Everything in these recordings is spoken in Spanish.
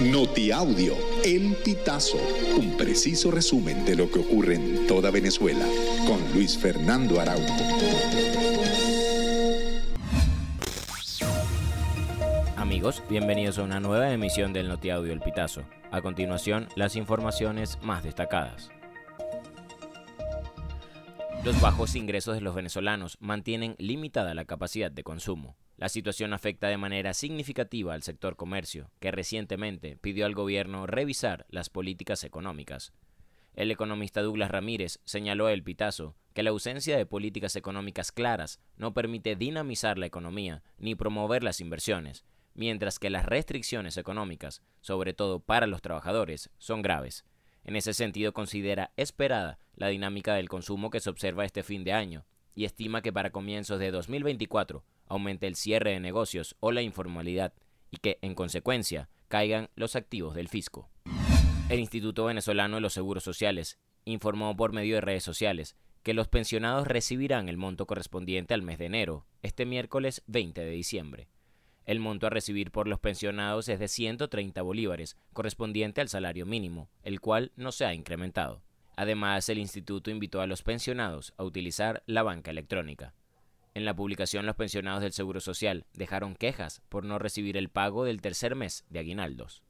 Notiaudio, El Pitazo, un preciso resumen de lo que ocurre en toda Venezuela, con Luis Fernando Araújo. Amigos, bienvenidos a una nueva emisión del Notiaudio El Pitazo. A continuación, las informaciones más destacadas. Los bajos ingresos de los venezolanos mantienen limitada la capacidad de consumo. La situación afecta de manera significativa al sector comercio, que recientemente pidió al gobierno revisar las políticas económicas. El economista Douglas Ramírez señaló El Pitazo que la ausencia de políticas económicas claras no permite dinamizar la economía ni promover las inversiones, mientras que las restricciones económicas, sobre todo para los trabajadores, son graves. En ese sentido considera esperada la dinámica del consumo que se observa este fin de año y estima que para comienzos de 2024 aumente el cierre de negocios o la informalidad y que, en consecuencia, caigan los activos del fisco. El Instituto Venezolano de los Seguros Sociales informó por medio de redes sociales que los pensionados recibirán el monto correspondiente al mes de enero, este miércoles 20 de diciembre. El monto a recibir por los pensionados es de 130 bolívares, correspondiente al salario mínimo, el cual no se ha incrementado. Además, el instituto invitó a los pensionados a utilizar la banca electrónica. En la publicación, los pensionados del Seguro Social dejaron quejas por no recibir el pago del tercer mes de aguinaldos.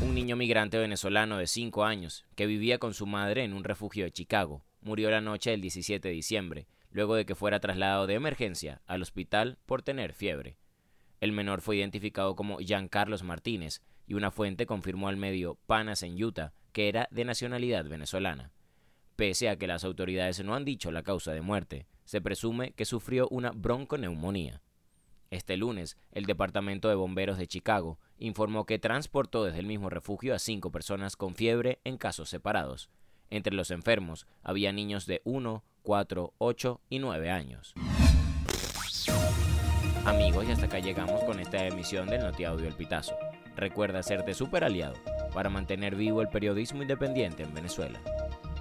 Un niño migrante venezolano de 5 años, que vivía con su madre en un refugio de Chicago, murió la noche del 17 de diciembre, luego de que fuera trasladado de emergencia al hospital por tener fiebre. El menor fue identificado como Jean Carlos Martínez y una fuente confirmó al medio Panas en Utah que era de nacionalidad venezolana. Pese a que las autoridades no han dicho la causa de muerte, se presume que sufrió una bronconeumonía. Este lunes, el Departamento de Bomberos de Chicago informó que transportó desde el mismo refugio a cinco personas con fiebre en casos separados. Entre los enfermos había niños de 1, 4, 8 y 9 años. Amigos, y hasta acá llegamos con esta emisión del Notiaudio El Pitazo. Recuerda serte super aliado para mantener vivo el periodismo independiente en Venezuela.